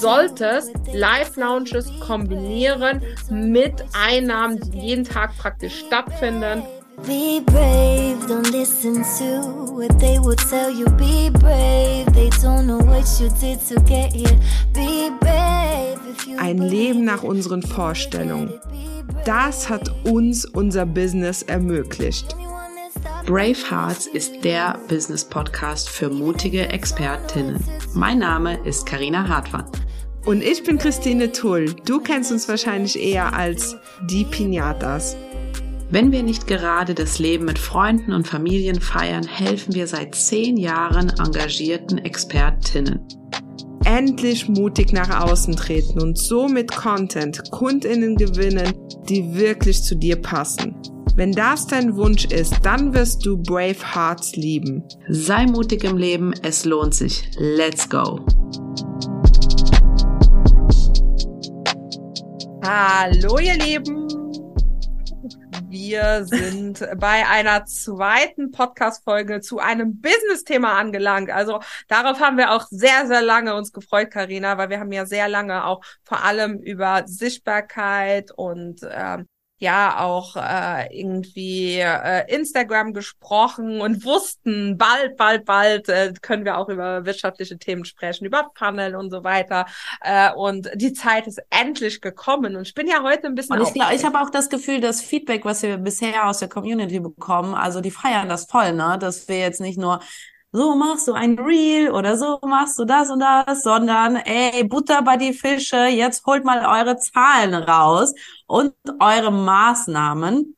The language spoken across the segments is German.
solltest Live-Lounges kombinieren mit Einnahmen, die jeden Tag praktisch stattfinden. Be brave, don't listen to what they will tell you. Be brave, they don't know what you did to get here. Be brave. Ein Leben nach unseren Vorstellungen. Das hat uns unser Business ermöglicht. Brave Hearts ist der Business Podcast für mutige Expertinnen. Mein Name ist Karina Hartmann. Und ich bin Christine Tull. Du kennst uns wahrscheinlich eher als die Pinatas. Wenn wir nicht gerade das Leben mit Freunden und Familien feiern, helfen wir seit zehn Jahren engagierten Expertinnen. Endlich mutig nach außen treten und so mit Content Kundinnen gewinnen, die wirklich zu dir passen. Wenn das dein Wunsch ist, dann wirst du Brave Hearts lieben. Sei mutig im Leben, es lohnt sich. Let's go! Hallo ihr Lieben! Wir sind bei einer zweiten Podcast-Folge zu einem Business-Thema angelangt. Also darauf haben wir auch sehr, sehr lange uns gefreut, Karina, weil wir haben ja sehr lange auch vor allem über Sichtbarkeit und ähm, ja auch äh, irgendwie äh, Instagram gesprochen und wussten, bald, bald, bald äh, können wir auch über wirtschaftliche Themen sprechen, über Funnel und so weiter. Äh, und die Zeit ist endlich gekommen. Und ich bin ja heute ein bisschen. Und ich, ich habe auch das Gefühl, das Feedback, was wir bisher aus der Community bekommen, also die feiern das voll, ne? Dass wir jetzt nicht nur so machst du ein Reel oder so machst du das und das, sondern ey, Butter bei die Fische, jetzt holt mal eure Zahlen raus und eure Maßnahmen.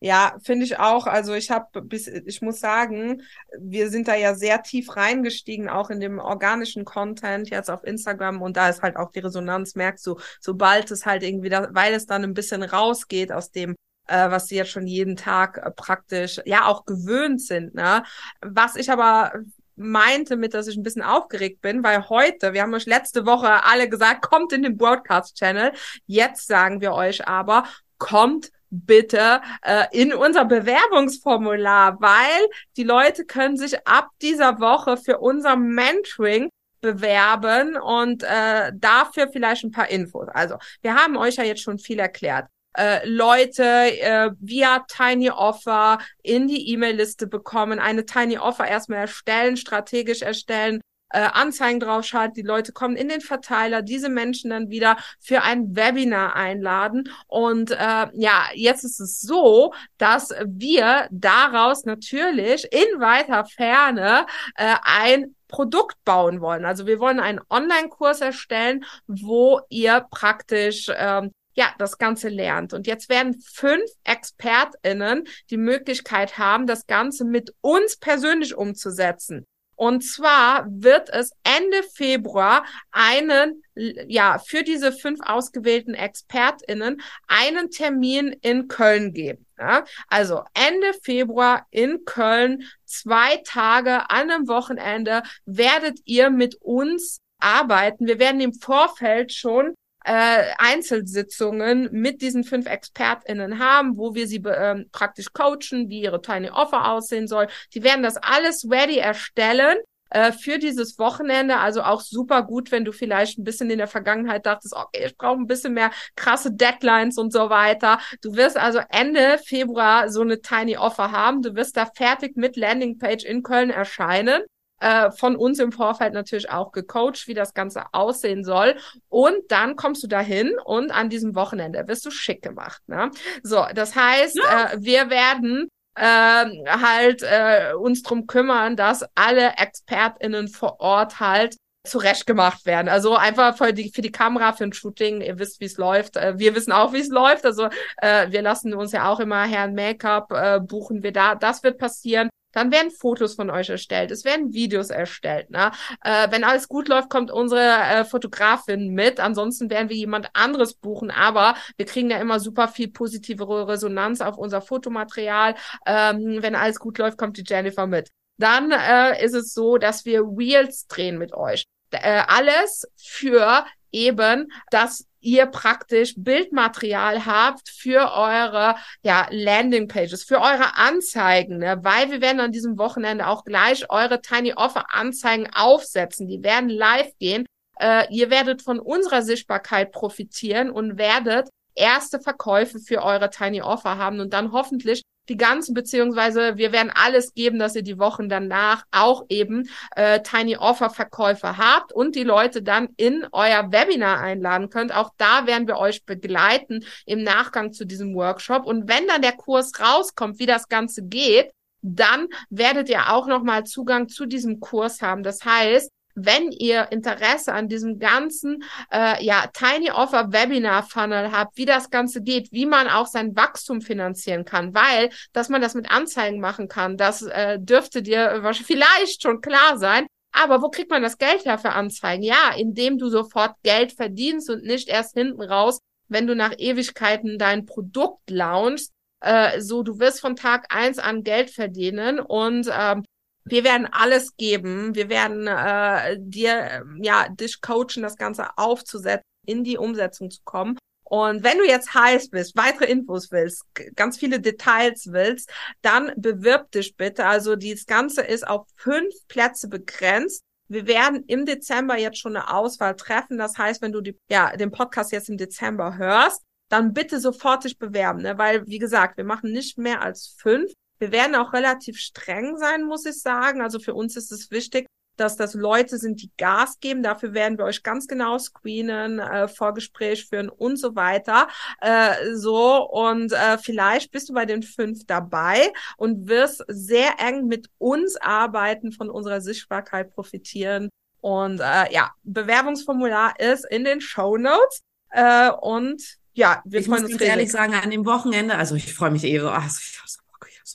Ja, finde ich auch. Also ich habe bis, ich muss sagen, wir sind da ja sehr tief reingestiegen, auch in dem organischen Content jetzt auf Instagram und da ist halt auch die Resonanz, merkst du, sobald es halt irgendwie, da, weil es dann ein bisschen rausgeht aus dem äh, was sie jetzt schon jeden Tag äh, praktisch ja auch gewöhnt sind. Ne? Was ich aber meinte mit, dass ich ein bisschen aufgeregt bin, weil heute, wir haben euch letzte Woche alle gesagt, kommt in den Broadcast-Channel. Jetzt sagen wir euch aber, kommt bitte äh, in unser Bewerbungsformular, weil die Leute können sich ab dieser Woche für unser Mentoring bewerben und äh, dafür vielleicht ein paar Infos. Also wir haben euch ja jetzt schon viel erklärt äh, Leute äh, via Tiny Offer in die E-Mail-Liste bekommen, eine Tiny Offer erstmal erstellen, strategisch erstellen, äh, Anzeigen draufschalten, die Leute kommen in den Verteiler, diese Menschen dann wieder für ein Webinar einladen. Und äh, ja, jetzt ist es so, dass wir daraus natürlich in weiter Ferne äh, ein Produkt bauen wollen. Also wir wollen einen Online-Kurs erstellen, wo ihr praktisch ähm, ja, das Ganze lernt. Und jetzt werden fünf ExpertInnen die Möglichkeit haben, das Ganze mit uns persönlich umzusetzen. Und zwar wird es Ende Februar einen, ja, für diese fünf ausgewählten ExpertInnen einen Termin in Köln geben. Ja? Also Ende Februar in Köln, zwei Tage an einem Wochenende werdet ihr mit uns arbeiten. Wir werden im Vorfeld schon äh, Einzelsitzungen mit diesen fünf ExpertInnen haben, wo wir sie äh, praktisch coachen, wie ihre Tiny Offer aussehen soll. Die werden das alles ready erstellen äh, für dieses Wochenende. Also auch super gut, wenn du vielleicht ein bisschen in der Vergangenheit dachtest, okay, ich brauche ein bisschen mehr krasse Deadlines und so weiter. Du wirst also Ende Februar so eine Tiny Offer haben. Du wirst da fertig mit Landingpage in Köln erscheinen äh, von uns im Vorfeld natürlich auch gecoacht, wie das Ganze aussehen soll. Und dann kommst du dahin und an diesem Wochenende wirst du schick gemacht. Ne? So, das heißt, ja. äh, wir werden äh, halt äh, uns drum kümmern, dass alle ExpertInnen vor Ort halt zurecht gemacht werden. Also einfach für die, für die Kamera, für ein Shooting, ihr wisst, wie es läuft. Äh, wir wissen auch, wie es läuft. Also äh, wir lassen uns ja auch immer Herrn Make-up äh, buchen wir da. Das wird passieren. Dann werden Fotos von euch erstellt, es werden Videos erstellt. Ne? Äh, wenn alles gut läuft, kommt unsere äh, Fotografin mit. Ansonsten werden wir jemand anderes buchen. Aber wir kriegen ja immer super viel positive Resonanz auf unser Fotomaterial. Ähm, wenn alles gut läuft, kommt die Jennifer mit. Dann äh, ist es so, dass wir Reels drehen mit euch. Äh, alles für eben, dass ihr praktisch Bildmaterial habt für eure ja, Landingpages, für eure Anzeigen, ne? weil wir werden an diesem Wochenende auch gleich eure Tiny Offer Anzeigen aufsetzen. Die werden live gehen. Äh, ihr werdet von unserer Sichtbarkeit profitieren und werdet erste Verkäufe für eure Tiny Offer haben und dann hoffentlich die ganzen, beziehungsweise wir werden alles geben, dass ihr die Wochen danach auch eben äh, Tiny Offer Verkäufe habt und die Leute dann in euer Webinar einladen könnt. Auch da werden wir euch begleiten im Nachgang zu diesem Workshop. Und wenn dann der Kurs rauskommt, wie das Ganze geht, dann werdet ihr auch nochmal Zugang zu diesem Kurs haben. Das heißt, wenn ihr Interesse an diesem ganzen äh, ja, Tiny Offer Webinar Funnel habt, wie das Ganze geht, wie man auch sein Wachstum finanzieren kann, weil, dass man das mit Anzeigen machen kann, das äh, dürfte dir vielleicht schon klar sein. Aber wo kriegt man das Geld her für Anzeigen? Ja, indem du sofort Geld verdienst und nicht erst hinten raus, wenn du nach Ewigkeiten dein Produkt launchst. Äh, so, du wirst von Tag eins an Geld verdienen und ähm, wir werden alles geben. Wir werden äh, dir, ja, dich coachen, das Ganze aufzusetzen, in die Umsetzung zu kommen. Und wenn du jetzt heiß bist, weitere Infos willst, ganz viele Details willst, dann bewirb dich bitte. Also das Ganze ist auf fünf Plätze begrenzt. Wir werden im Dezember jetzt schon eine Auswahl treffen. Das heißt, wenn du die, ja, den Podcast jetzt im Dezember hörst, dann bitte sofort dich bewerben, ne? weil, wie gesagt, wir machen nicht mehr als fünf. Wir werden auch relativ streng sein, muss ich sagen. Also für uns ist es wichtig, dass das Leute sind, die Gas geben. Dafür werden wir euch ganz genau screenen, äh, Vorgespräch führen und so weiter. Äh, so und äh, vielleicht bist du bei den fünf dabei und wirst sehr eng mit uns arbeiten, von unserer Sichtbarkeit profitieren. Und äh, ja, Bewerbungsformular ist in den Show Notes. Äh, und ja, wir ich freuen muss uns ganz ehrlich sagen, an dem Wochenende, also ich freue mich eh so, also ich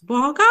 Boga.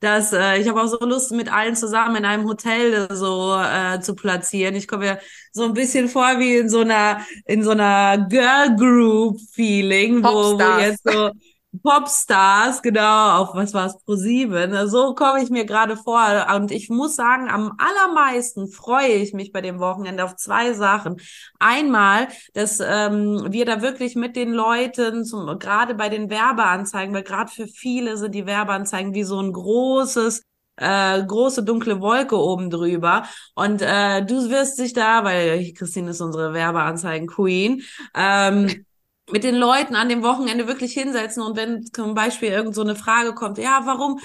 Das, äh, ich habe auch so Lust, mit allen zusammen in einem Hotel so äh, zu platzieren. Ich komme mir so ein bisschen vor wie in so einer in so einer Girl Group Feeling, wo, wo jetzt so Popstars, genau, auf was war es, Pro 7. So komme ich mir gerade vor. Und ich muss sagen, am allermeisten freue ich mich bei dem Wochenende auf zwei Sachen. Einmal, dass ähm, wir da wirklich mit den Leuten, zum, gerade bei den Werbeanzeigen, weil gerade für viele sind die Werbeanzeigen wie so ein großes äh, große dunkle Wolke oben drüber. Und äh, du wirst dich da, weil Christine ist unsere Werbeanzeigen Queen, ähm, mit den Leuten an dem Wochenende wirklich hinsetzen und wenn zum Beispiel irgend so eine Frage kommt, ja, warum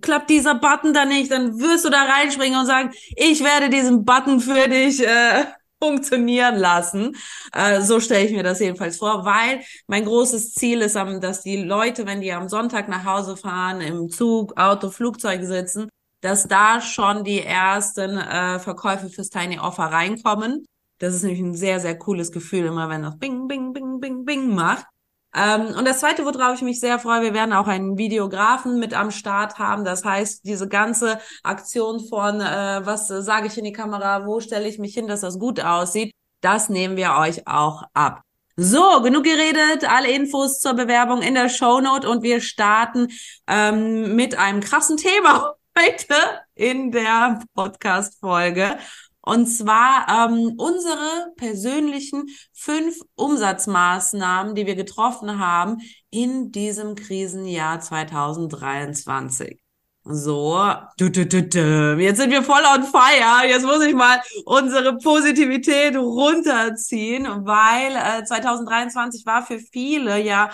klappt dieser Button da nicht, dann wirst du da reinspringen und sagen, ich werde diesen Button für dich äh, funktionieren lassen. Äh, so stelle ich mir das jedenfalls vor, weil mein großes Ziel ist, dass die Leute, wenn die am Sonntag nach Hause fahren, im Zug, Auto, Flugzeug sitzen, dass da schon die ersten äh, Verkäufe fürs Tiny Offer reinkommen das ist nämlich ein sehr, sehr cooles Gefühl, immer wenn das Bing, Bing, Bing, Bing, Bing macht. Ähm, und das Zweite, worauf ich mich sehr freue, wir werden auch einen Videografen mit am Start haben. Das heißt, diese ganze Aktion von, äh, was äh, sage ich in die Kamera, wo stelle ich mich hin, dass das gut aussieht, das nehmen wir euch auch ab. So, genug geredet. Alle Infos zur Bewerbung in der Shownote und wir starten ähm, mit einem krassen Thema heute in der Podcast-Folge. Und zwar ähm, unsere persönlichen fünf Umsatzmaßnahmen, die wir getroffen haben in diesem Krisenjahr 2023. So, du, du, du, du. jetzt sind wir voll on fire. Jetzt muss ich mal unsere Positivität runterziehen, weil äh, 2023 war für viele ja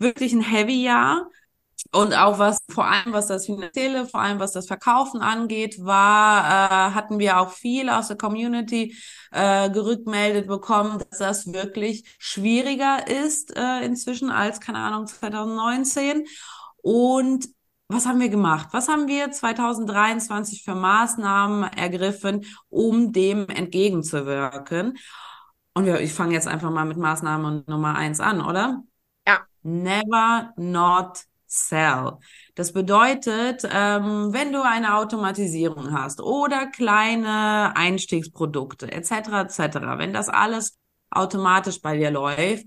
wirklich ein Heavy Jahr. Und auch was, vor allem was das Finanzielle, vor allem was das Verkaufen angeht, war, äh, hatten wir auch viel aus der Community äh, gerückmeldet bekommen, dass das wirklich schwieriger ist äh, inzwischen als, keine Ahnung, 2019. Und was haben wir gemacht? Was haben wir 2023 für Maßnahmen ergriffen, um dem entgegenzuwirken? Und wir, ich fange jetzt einfach mal mit Maßnahme Nummer eins an, oder? Ja. Never not Sell. Das bedeutet, ähm, wenn du eine Automatisierung hast oder kleine Einstiegsprodukte etc. etc. Wenn das alles automatisch bei dir läuft,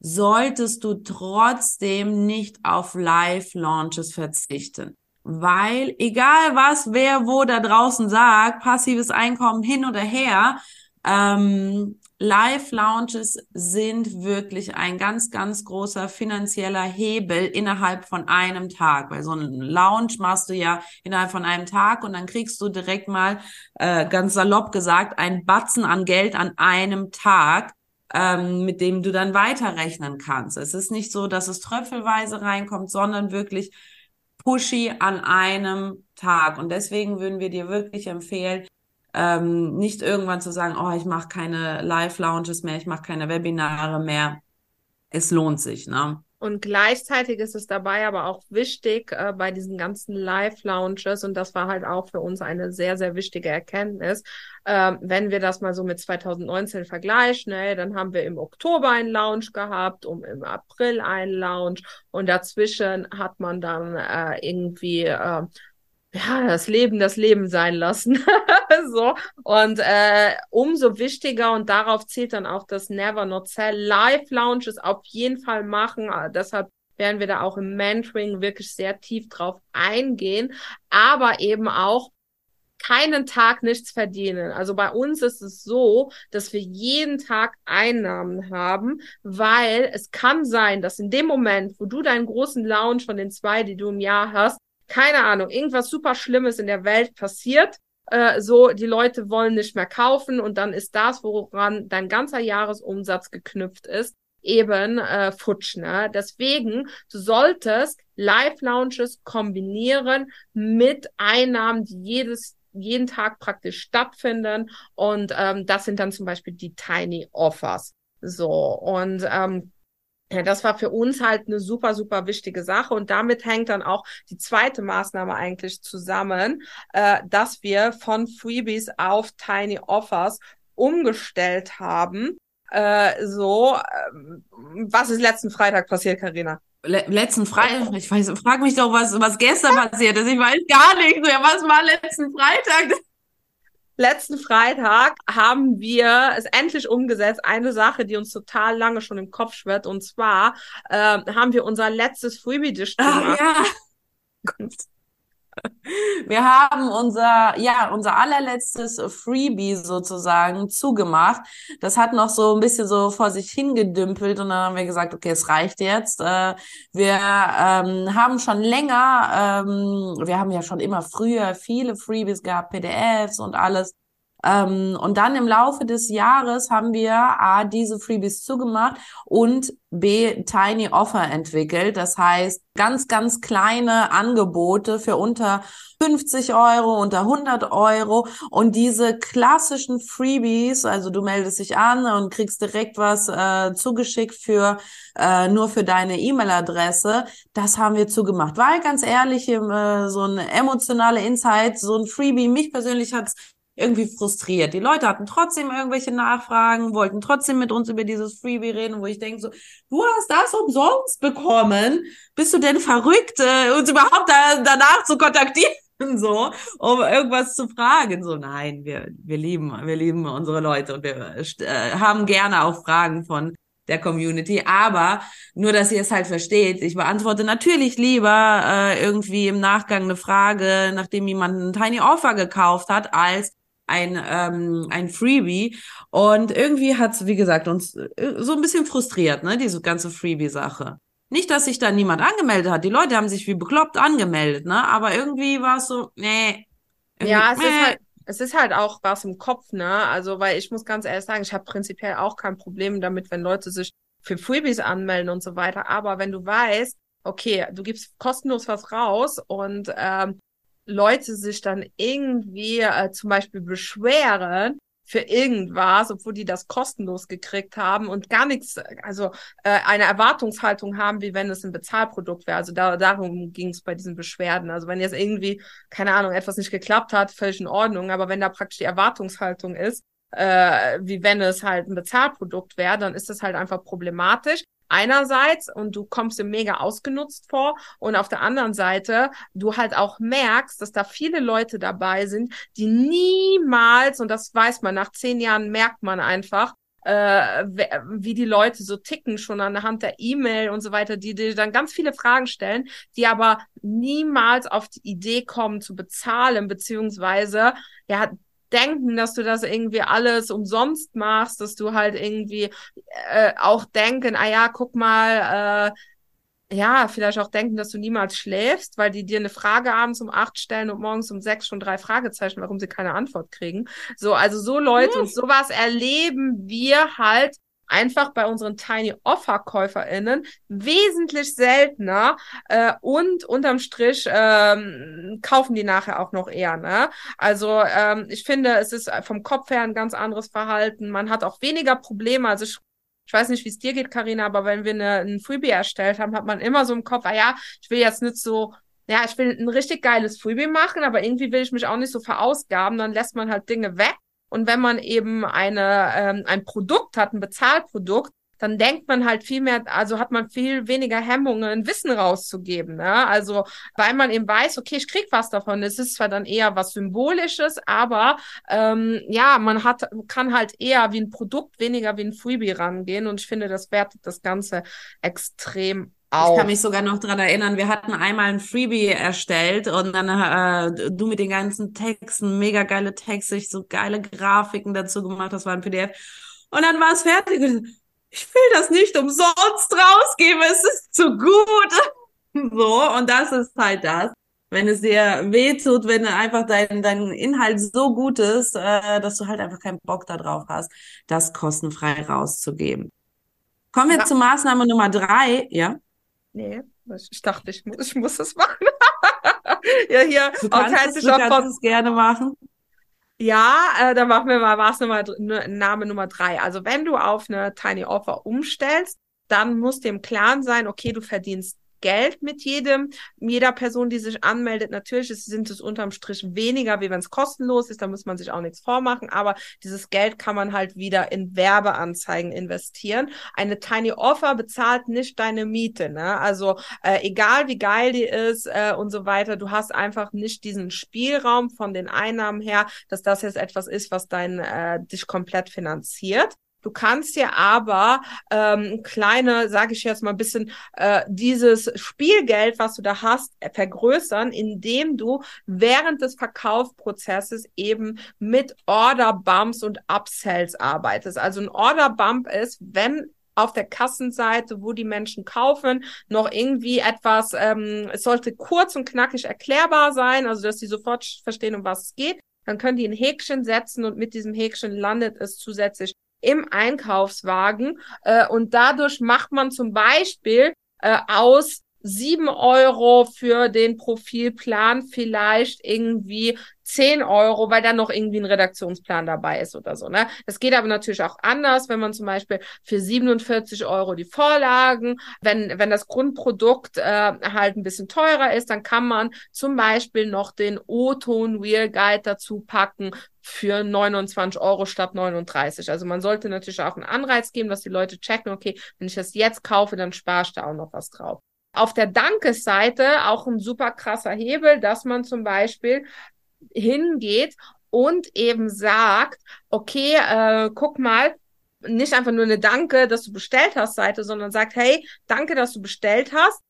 solltest du trotzdem nicht auf Live-Launches verzichten. Weil egal was, wer wo da draußen sagt, passives Einkommen hin oder her, ähm, Live-Lounges sind wirklich ein ganz, ganz großer finanzieller Hebel innerhalb von einem Tag. Weil so einen Lounge machst du ja innerhalb von einem Tag und dann kriegst du direkt mal, äh, ganz salopp gesagt, ein Batzen an Geld an einem Tag ähm, mit dem du dann weiterrechnen kannst. Es ist nicht so, dass es tröpfelweise reinkommt, sondern wirklich pushy an einem Tag. Und deswegen würden wir dir wirklich empfehlen, ähm, nicht irgendwann zu sagen, oh, ich mache keine Live-Lounges mehr, ich mache keine Webinare mehr. Es lohnt sich, ne? Und gleichzeitig ist es dabei aber auch wichtig äh, bei diesen ganzen Live-Lounges, und das war halt auch für uns eine sehr, sehr wichtige Erkenntnis, äh, wenn wir das mal so mit 2019 vergleichen, ey, dann haben wir im Oktober einen Lounge gehabt, um im April einen Lounge und dazwischen hat man dann äh, irgendwie äh, ja, das Leben das Leben sein lassen. so. Und äh, umso wichtiger, und darauf zielt dann auch das Never Not Sell Live Lounges auf jeden Fall machen. Äh, deshalb werden wir da auch im Mentoring wirklich sehr tief drauf eingehen, aber eben auch keinen Tag nichts verdienen. Also bei uns ist es so, dass wir jeden Tag Einnahmen haben, weil es kann sein, dass in dem Moment, wo du deinen großen Lounge von den zwei, die du im Jahr hast, keine Ahnung, irgendwas super Schlimmes in der Welt passiert, äh, so die Leute wollen nicht mehr kaufen und dann ist das, woran dein ganzer Jahresumsatz geknüpft ist, eben äh, futsch. Ne? Deswegen, du solltest Live-Launches kombinieren mit Einnahmen, die jedes jeden Tag praktisch stattfinden und ähm, das sind dann zum Beispiel die Tiny Offers. So und ähm, ja, das war für uns halt eine super, super wichtige Sache. Und damit hängt dann auch die zweite Maßnahme eigentlich zusammen, äh, dass wir von Freebies auf Tiny Offers umgestellt haben. Äh, so, äh, was ist letzten Freitag passiert, Karina? Le letzten Freitag, ich weiß, frag mich doch, was, was gestern passiert ist. Ich weiß gar nicht. Was war letzten Freitag? Letzten Freitag haben wir es endlich umgesetzt. Eine Sache, die uns total lange schon im Kopf schwirrt. Und zwar äh, haben wir unser letztes Freebie-Dish gemacht. Ach, ja. Wir haben unser, ja, unser allerletztes Freebie sozusagen zugemacht. Das hat noch so ein bisschen so vor sich hingedümpelt und dann haben wir gesagt, okay, es reicht jetzt. Äh, wir ähm, haben schon länger, ähm, wir haben ja schon immer früher viele Freebies gehabt, PDFs und alles. Ähm, und dann im Laufe des Jahres haben wir A, diese Freebies zugemacht und B, Tiny Offer entwickelt. Das heißt, ganz, ganz kleine Angebote für unter 50 Euro, unter 100 Euro und diese klassischen Freebies, also du meldest dich an und kriegst direkt was äh, zugeschickt für äh, nur für deine E-Mail-Adresse, das haben wir zugemacht. Weil ganz ehrlich, äh, so ein emotionale Insight, so ein Freebie, mich persönlich hat's irgendwie frustriert. Die Leute hatten trotzdem irgendwelche Nachfragen, wollten trotzdem mit uns über dieses Freebie reden, wo ich denke so, du hast das umsonst bekommen. Bist du denn verrückt, äh, uns überhaupt da, danach zu kontaktieren? so, um irgendwas zu fragen. So, nein, wir, wir lieben, wir lieben unsere Leute und wir äh, haben gerne auch Fragen von der Community, aber nur, dass ihr es halt versteht, ich beantworte natürlich lieber äh, irgendwie im Nachgang eine Frage, nachdem jemand ein Tiny Offer gekauft hat, als ein, ähm, ein Freebie. Und irgendwie hat's, wie gesagt, uns äh, so ein bisschen frustriert, ne, diese ganze Freebie-Sache. Nicht, dass sich da niemand angemeldet hat. Die Leute haben sich wie bekloppt angemeldet, ne? Aber irgendwie war es so, nee. Ja, es nee. ist halt, es ist halt auch was im Kopf, ne? Also, weil ich muss ganz ehrlich sagen, ich habe prinzipiell auch kein Problem damit, wenn Leute sich für Freebies anmelden und so weiter. Aber wenn du weißt, okay, du gibst kostenlos was raus und ähm, Leute sich dann irgendwie äh, zum Beispiel beschweren für irgendwas, obwohl die das kostenlos gekriegt haben und gar nichts, also äh, eine Erwartungshaltung haben, wie wenn es ein Bezahlprodukt wäre. Also da, darum ging es bei diesen Beschwerden. Also wenn jetzt irgendwie, keine Ahnung, etwas nicht geklappt hat, völlig in Ordnung, aber wenn da praktisch die Erwartungshaltung ist, äh, wie wenn es halt ein Bezahlprodukt wäre, dann ist das halt einfach problematisch einerseits und du kommst dir mega ausgenutzt vor und auf der anderen Seite du halt auch merkst, dass da viele Leute dabei sind, die niemals, und das weiß man, nach zehn Jahren merkt man einfach, äh, wie die Leute so ticken, schon an der Hand der E-Mail und so weiter, die dir dann ganz viele Fragen stellen, die aber niemals auf die Idee kommen zu bezahlen, beziehungsweise ja, denken, dass du das irgendwie alles umsonst machst, dass du halt irgendwie äh, auch denken, ah ja, guck mal, äh, ja, vielleicht auch denken, dass du niemals schläfst, weil die dir eine Frage abends um acht stellen und morgens um sechs schon drei Fragezeichen, warum sie keine Antwort kriegen. So, also so Leute und sowas erleben wir halt einfach bei unseren Tiny Offer KäuferInnen wesentlich seltener äh, und unterm Strich ähm, kaufen die nachher auch noch eher. Ne? Also ähm, ich finde, es ist vom Kopf her ein ganz anderes Verhalten. Man hat auch weniger Probleme. Also ich ich weiß nicht, wie es dir geht, Karina, aber wenn wir eine, ein Freebie erstellt haben, hat man immer so im Kopf, ah ja, ich will jetzt nicht so, ja, ich will ein richtig geiles Freebie machen, aber irgendwie will ich mich auch nicht so verausgaben, dann lässt man halt Dinge weg. Und wenn man eben eine, ähm, ein Produkt hat, ein Bezahlprodukt, dann denkt man halt viel mehr, also hat man viel weniger Hemmungen, Wissen rauszugeben. Ne? Also weil man eben weiß, okay, ich krieg was davon. Es ist zwar dann eher was Symbolisches, aber ähm, ja, man hat, kann halt eher wie ein Produkt, weniger wie ein Freebie rangehen. Und ich finde, das wertet das Ganze extrem auch. Ich kann mich sogar noch dran erinnern, wir hatten einmal ein Freebie erstellt und dann äh, du mit den ganzen Texten, mega geile Texte, ich so geile Grafiken dazu gemacht, das war ein PDF. Und dann war es fertig ich will das nicht umsonst rausgeben, es ist zu gut. So, und das ist halt das. Wenn es dir weh tut, wenn einfach dein, dein Inhalt so gut ist, äh, dass du halt einfach keinen Bock da drauf hast, das kostenfrei rauszugeben. Kommen wir ja. zu Maßnahme Nummer drei, ja? Nee, ich dachte, ich muss, ich muss es machen. ja, hier, du kannst, es, du kannst es gerne machen. Ja, äh, dann machen wir mal Maßnahme Name Nummer drei. Also wenn du auf eine Tiny Offer umstellst, dann muss dem Klaren sein, okay, du verdienst Geld mit jedem, jeder Person, die sich anmeldet. Natürlich sind es unterm Strich weniger, wie wenn es kostenlos ist. Da muss man sich auch nichts vormachen. Aber dieses Geld kann man halt wieder in Werbeanzeigen investieren. Eine Tiny Offer bezahlt nicht deine Miete. Ne? Also äh, egal wie geil die ist äh, und so weiter, du hast einfach nicht diesen Spielraum von den Einnahmen her, dass das jetzt etwas ist, was dein äh, dich komplett finanziert. Du kannst dir aber ähm, kleine, sage ich jetzt mal ein bisschen, äh, dieses Spielgeld, was du da hast, vergrößern, indem du während des Verkaufsprozesses eben mit Order Bumps und Upsells arbeitest. Also ein Order Bump ist, wenn auf der Kassenseite, wo die Menschen kaufen, noch irgendwie etwas, ähm, es sollte kurz und knackig erklärbar sein, also dass sie sofort verstehen, um was es geht. Dann können die ein Häkchen setzen und mit diesem Häkchen landet es zusätzlich im Einkaufswagen. Äh, und dadurch macht man zum Beispiel äh, aus sieben Euro für den Profilplan vielleicht irgendwie zehn Euro, weil dann noch irgendwie ein Redaktionsplan dabei ist oder so. Ne? Das geht aber natürlich auch anders, wenn man zum Beispiel für 47 Euro die Vorlagen, wenn, wenn das Grundprodukt äh, halt ein bisschen teurer ist, dann kann man zum Beispiel noch den O-Ton Wheel Guide dazu packen für 29 Euro statt 39. Also man sollte natürlich auch einen Anreiz geben, dass die Leute checken, okay, wenn ich das jetzt kaufe, dann spare ich da auch noch was drauf. Auf der Dankesseite auch ein super krasser Hebel, dass man zum Beispiel hingeht und eben sagt, okay, äh, guck mal, nicht einfach nur eine Danke, dass du bestellt hast Seite, sondern sagt, hey, danke, dass du bestellt hast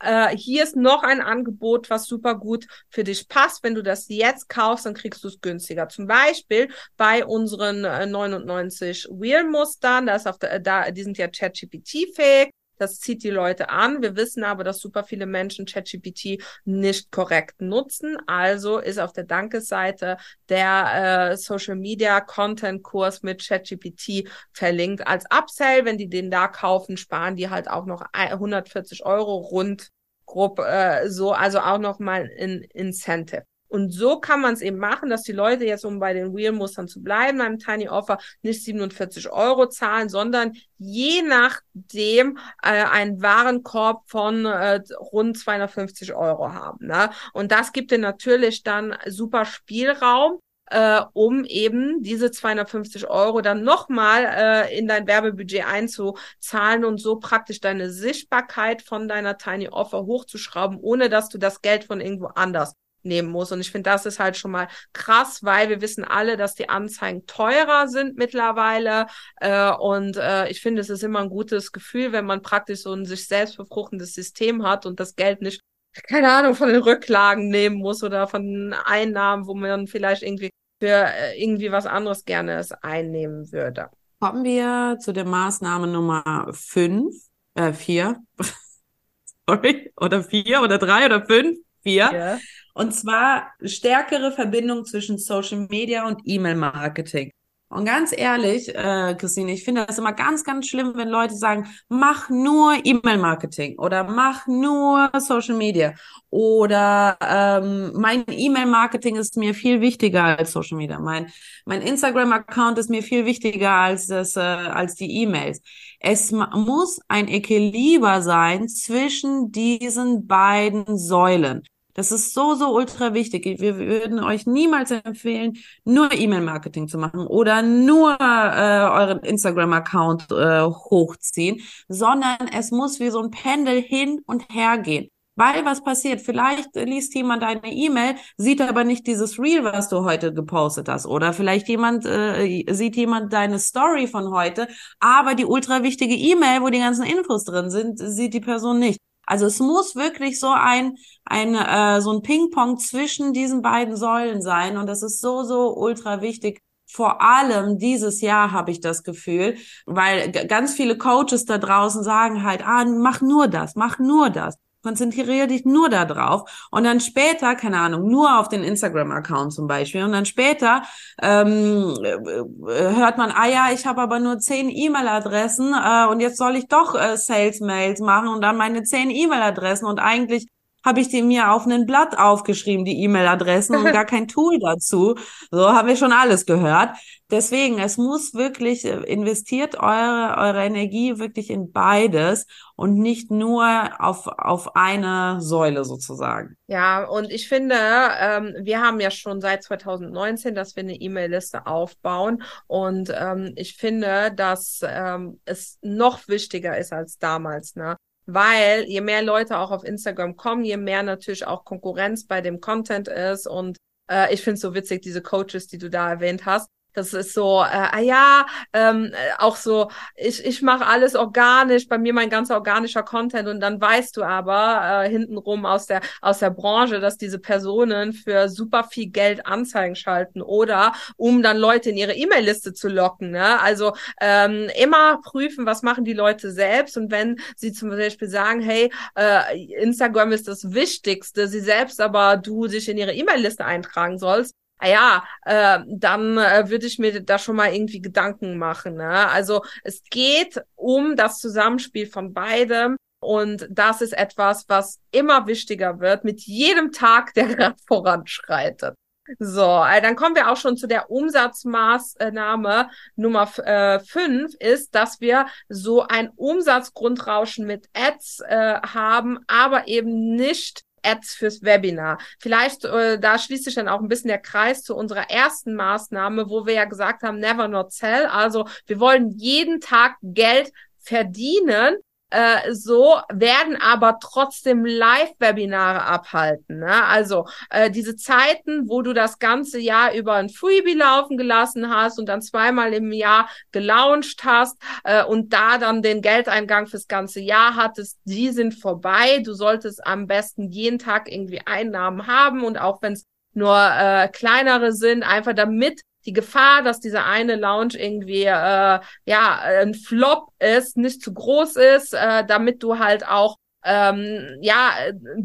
äh, hier ist noch ein Angebot, was super gut für dich passt. Wenn du das jetzt kaufst, dann kriegst du es günstiger. Zum Beispiel bei unseren äh, 99 Wheel-Mustern, da ist auf der, da, die sind ja ChatGPT-fähig. Das zieht die Leute an. Wir wissen aber, dass super viele Menschen ChatGPT nicht korrekt nutzen. Also ist auf der Danke-Seite der äh, Social Media Content Kurs mit ChatGPT verlinkt als Upsell. Wenn die den da kaufen, sparen die halt auch noch 140 Euro rund grob äh, so, also auch noch mal ein Incentive. Und so kann man es eben machen, dass die Leute jetzt, um bei den Wheel-Mustern zu bleiben, beim Tiny Offer nicht 47 Euro zahlen, sondern je nachdem äh, einen Warenkorb von äh, rund 250 Euro haben. Ne? Und das gibt dir natürlich dann super Spielraum, äh, um eben diese 250 Euro dann nochmal äh, in dein Werbebudget einzuzahlen und so praktisch deine Sichtbarkeit von deiner Tiny Offer hochzuschrauben, ohne dass du das Geld von irgendwo anders nehmen muss. Und ich finde, das ist halt schon mal krass, weil wir wissen alle, dass die Anzeigen teurer sind mittlerweile. Äh, und äh, ich finde, es ist immer ein gutes Gefühl, wenn man praktisch so ein sich selbst befruchtendes System hat und das Geld nicht, keine Ahnung, von den Rücklagen nehmen muss oder von Einnahmen, wo man vielleicht irgendwie für äh, irgendwie was anderes gerne es einnehmen würde. Kommen wir zu der Maßnahme Nummer fünf, äh, vier, sorry, oder vier oder drei oder fünf, vier. Ja. Und zwar stärkere Verbindung zwischen Social Media und E-Mail-Marketing. Und ganz ehrlich, äh, Christine, ich finde das immer ganz, ganz schlimm, wenn Leute sagen, mach nur E-Mail-Marketing oder mach nur Social Media oder ähm, mein E-Mail-Marketing ist mir viel wichtiger als Social Media. Mein, mein Instagram-Account ist mir viel wichtiger als, das, äh, als die E-Mails. Es muss ein Equiliber sein zwischen diesen beiden Säulen. Das ist so, so ultra wichtig. Wir würden euch niemals empfehlen, nur E-Mail-Marketing zu machen oder nur äh, euren Instagram-Account äh, hochziehen, sondern es muss wie so ein Pendel hin und her gehen. Weil was passiert? Vielleicht liest jemand eine E-Mail, sieht aber nicht dieses Reel, was du heute gepostet hast. Oder vielleicht jemand äh, sieht jemand deine Story von heute, aber die ultra wichtige E-Mail, wo die ganzen Infos drin sind, sieht die Person nicht. Also es muss wirklich so ein, ein äh, so ein Ping-Pong zwischen diesen beiden Säulen sein und das ist so, so ultra wichtig. Vor allem dieses Jahr habe ich das Gefühl, weil ganz viele Coaches da draußen sagen halt, ah, mach nur das, mach nur das. Konzentriere dich nur da drauf und dann später, keine Ahnung, nur auf den Instagram-Account zum Beispiel und dann später ähm, äh, hört man, ah ja, ich habe aber nur zehn E-Mail-Adressen äh, und jetzt soll ich doch äh, Sales-Mails machen und dann meine zehn E-Mail-Adressen und eigentlich habe ich die mir auf ein Blatt aufgeschrieben, die E-Mail-Adressen und gar kein Tool dazu. So haben wir schon alles gehört. Deswegen, es muss wirklich, äh, investiert eure, eure Energie wirklich in beides und nicht nur auf, auf eine Säule sozusagen. Ja, und ich finde, ähm, wir haben ja schon seit 2019, dass wir eine E-Mail-Liste aufbauen. Und ähm, ich finde, dass ähm, es noch wichtiger ist als damals. Ne? Weil je mehr Leute auch auf Instagram kommen, je mehr natürlich auch Konkurrenz bei dem Content ist. Und äh, ich finde es so witzig, diese Coaches, die du da erwähnt hast. Das ist so, äh, ah ja, ähm, äh, auch so, ich, ich mache alles organisch, bei mir mein ganzer organischer Content und dann weißt du aber äh, hintenrum aus der, aus der Branche, dass diese Personen für super viel Geld Anzeigen schalten oder um dann Leute in ihre E-Mail-Liste zu locken. Ne? Also ähm, immer prüfen, was machen die Leute selbst und wenn sie zum Beispiel sagen, hey, äh, Instagram ist das Wichtigste, sie selbst aber du dich in ihre E-Mail-Liste eintragen sollst, ja, äh, dann äh, würde ich mir da schon mal irgendwie Gedanken machen. Ne? Also es geht um das Zusammenspiel von beidem. Und das ist etwas, was immer wichtiger wird mit jedem Tag, der gerade voranschreitet. So, äh, dann kommen wir auch schon zu der Umsatzmaßnahme Nummer äh, fünf ist, dass wir so ein Umsatzgrundrauschen mit Ads äh, haben, aber eben nicht Ads fürs Webinar. Vielleicht, äh, da schließt sich dann auch ein bisschen der Kreis zu unserer ersten Maßnahme, wo wir ja gesagt haben, never not sell. Also wir wollen jeden Tag Geld verdienen äh, so werden aber trotzdem Live-Webinare abhalten. Ne? Also äh, diese Zeiten, wo du das ganze Jahr über ein Freebie laufen gelassen hast und dann zweimal im Jahr gelauncht hast äh, und da dann den Geldeingang fürs ganze Jahr hattest, die sind vorbei. Du solltest am besten jeden Tag irgendwie Einnahmen haben und auch wenn es nur äh, kleinere sind, einfach damit die Gefahr, dass dieser eine Lounge irgendwie äh, ja ein Flop ist, nicht zu groß ist, äh, damit du halt auch ähm, ja,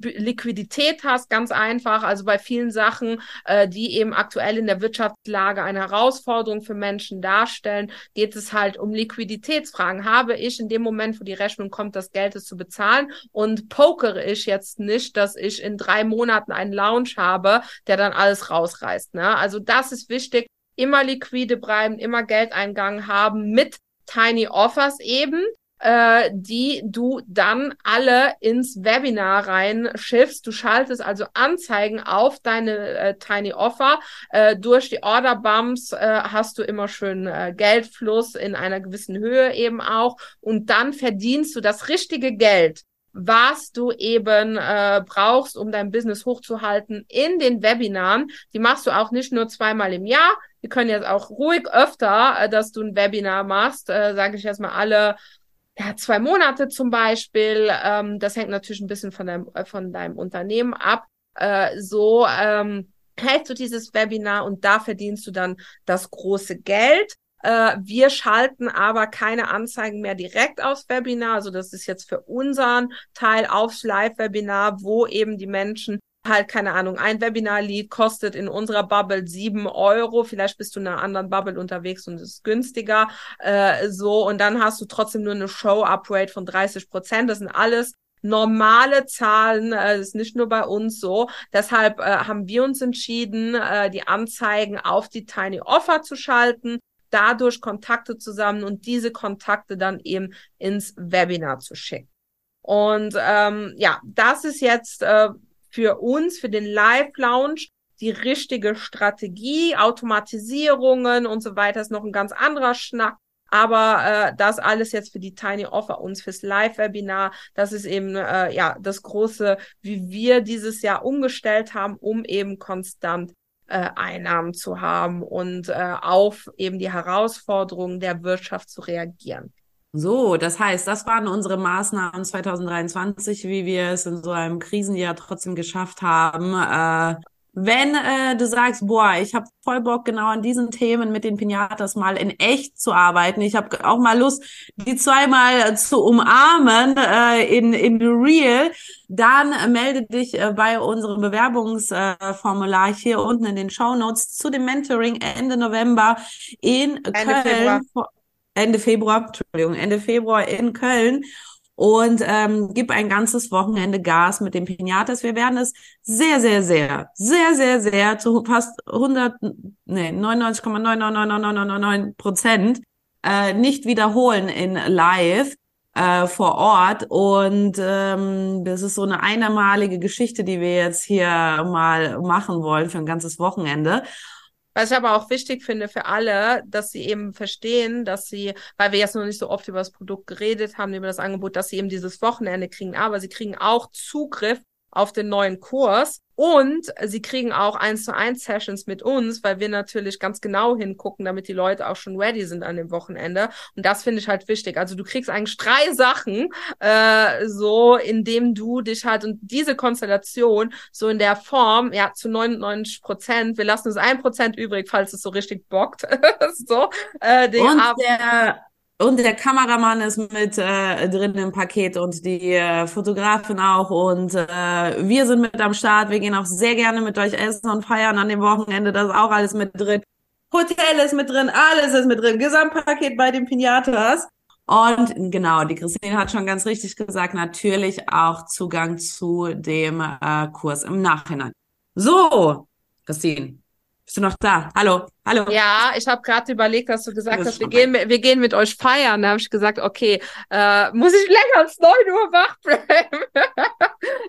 Liquidität hast, ganz einfach. Also bei vielen Sachen, äh, die eben aktuell in der Wirtschaftslage eine Herausforderung für Menschen darstellen, geht es halt um Liquiditätsfragen. Habe ich in dem Moment, wo die Rechnung kommt, das Geld ist zu bezahlen und pokere ich jetzt nicht, dass ich in drei Monaten einen Lounge habe, der dann alles rausreißt. Ne? Also das ist wichtig, immer liquide bleiben, immer Geldeingang haben mit Tiny Offers eben, äh, die du dann alle ins Webinar reinschiffst. Du schaltest also Anzeigen auf deine äh, Tiny Offer. Äh, durch die Order Bumps äh, hast du immer schön äh, Geldfluss in einer gewissen Höhe eben auch und dann verdienst du das richtige Geld was du eben äh, brauchst, um dein Business hochzuhalten in den Webinaren. Die machst du auch nicht nur zweimal im Jahr. Die können jetzt auch ruhig öfter, äh, dass du ein Webinar machst, äh, sage ich erstmal alle ja, zwei Monate zum Beispiel. Ähm, das hängt natürlich ein bisschen von deinem, äh, von deinem Unternehmen ab. Äh, so, ähm, hältst du dieses Webinar und da verdienst du dann das große Geld. Äh, wir schalten aber keine Anzeigen mehr direkt aufs Webinar. Also das ist jetzt für unseren Teil aufs Live-Webinar, wo eben die Menschen halt, keine Ahnung, ein Webinar-Lead kostet in unserer Bubble sieben Euro. Vielleicht bist du in einer anderen Bubble unterwegs und es ist günstiger. Äh, so, und dann hast du trotzdem nur eine Show-Up-Rate von 30 Prozent. Das sind alles normale Zahlen. Äh, das ist nicht nur bei uns so. Deshalb äh, haben wir uns entschieden, äh, die Anzeigen auf die Tiny Offer zu schalten dadurch Kontakte zusammen und diese Kontakte dann eben ins Webinar zu schicken. Und ähm, ja, das ist jetzt äh, für uns, für den Live-Lounge, die richtige Strategie. Automatisierungen und so weiter ist noch ein ganz anderer Schnack. Aber äh, das alles jetzt für die Tiny Offer uns fürs Live-Webinar, das ist eben äh, ja das große, wie wir dieses Jahr umgestellt haben, um eben konstant äh, Einnahmen zu haben und äh, auf eben die Herausforderungen der Wirtschaft zu reagieren. So, das heißt, das waren unsere Maßnahmen 2023, wie wir es in so einem Krisenjahr trotzdem geschafft haben, äh, wenn äh, du sagst, boah, ich habe voll Bock genau an diesen Themen mit den Pinatas mal in echt zu arbeiten. Ich habe auch mal Lust, die zweimal zu umarmen äh, in in real. Dann melde dich äh, bei unserem Bewerbungsformular äh, hier unten in den Show Notes zu dem Mentoring Ende November in Ende Köln. Februar. Ende Februar, Entschuldigung, Ende Februar in Köln und ähm, gib ein ganzes Wochenende Gas mit dem Pinatas. Wir werden es sehr, sehr, sehr, sehr, sehr, sehr zu fast 100, nee, 99,99999 Prozent äh, nicht wiederholen in live äh, vor Ort. Und ähm, das ist so eine einmalige Geschichte, die wir jetzt hier mal machen wollen für ein ganzes Wochenende. Was ich aber auch wichtig finde für alle, dass sie eben verstehen, dass sie, weil wir jetzt noch nicht so oft über das Produkt geredet haben, über das Angebot, dass sie eben dieses Wochenende kriegen, aber sie kriegen auch Zugriff auf den neuen Kurs. Und sie kriegen auch eins zu eins Sessions mit uns, weil wir natürlich ganz genau hingucken, damit die Leute auch schon ready sind an dem Wochenende. Und das finde ich halt wichtig. Also du kriegst eigentlich drei Sachen, äh, so indem du dich halt und diese Konstellation so in der Form, ja, zu 99 Prozent, wir lassen uns ein Prozent übrig, falls es so richtig bockt. so, äh, und der und der Kameramann ist mit äh, drin im Paket und die äh, Fotografin auch. Und äh, wir sind mit am Start. Wir gehen auch sehr gerne mit euch essen und feiern an dem Wochenende. Das ist auch alles mit drin. Hotel ist mit drin, alles ist mit drin. Gesamtpaket bei den Pinatas. Und genau, die Christine hat schon ganz richtig gesagt, natürlich auch Zugang zu dem äh, Kurs im Nachhinein. So, Christine, bist du noch da? Hallo, hallo. Ja, ich habe gerade überlegt, dass du gesagt hast, wir gehen, wir gehen mit euch feiern. Da habe ich gesagt, okay, äh, muss ich länger als neun Uhr wach bleiben?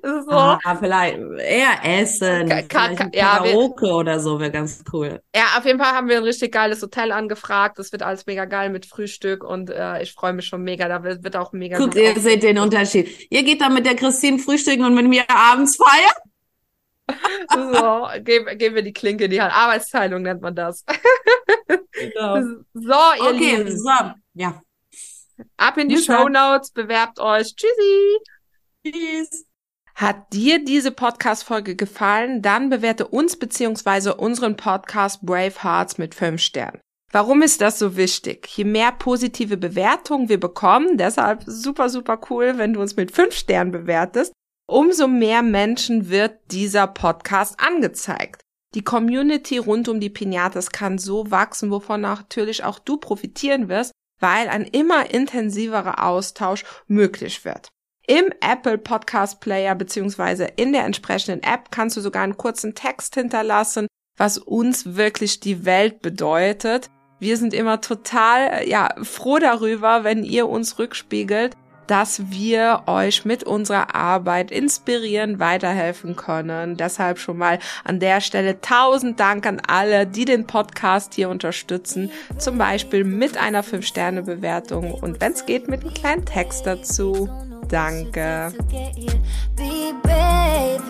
so. Ah, vielleicht eher essen, ka vielleicht ja, Karaoke wir, oder so wäre ganz cool. Ja, auf jeden Fall haben wir ein richtig geiles Hotel angefragt. Das wird alles mega geil mit Frühstück und äh, ich freue mich schon mega. Da wird, wird auch mega. Guckt, ihr seht den Unterschied. Ihr geht da mit der Christine frühstücken und mit mir abends feiern? So, geben, geben wir die Klinke in die Hand. Arbeitsteilung nennt man das. Genau. So, ihr okay, Lieben. So, ja. Ab in die Show Notes, bewerbt euch. Tschüssi. Tschüss. Hat dir diese Podcast-Folge gefallen? Dann bewerte uns beziehungsweise unseren Podcast Brave Hearts mit fünf Sternen. Warum ist das so wichtig? Je mehr positive Bewertungen wir bekommen, deshalb super, super cool, wenn du uns mit fünf Sternen bewertest, umso mehr Menschen wird dieser Podcast angezeigt. Die Community rund um die Pinatas kann so wachsen, wovon natürlich auch du profitieren wirst, weil ein immer intensiverer Austausch möglich wird. Im Apple Podcast Player beziehungsweise in der entsprechenden App kannst du sogar einen kurzen Text hinterlassen, was uns wirklich die Welt bedeutet. Wir sind immer total ja froh darüber, wenn ihr uns rückspiegelt, dass wir euch mit unserer Arbeit inspirieren, weiterhelfen können. Deshalb schon mal an der Stelle tausend Dank an alle, die den Podcast hier unterstützen. Zum Beispiel mit einer 5-Sterne-Bewertung und wenn es geht, mit einem kleinen Text dazu. Danke.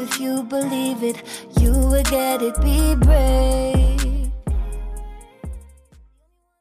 If you believe it, you will get it. Be brave.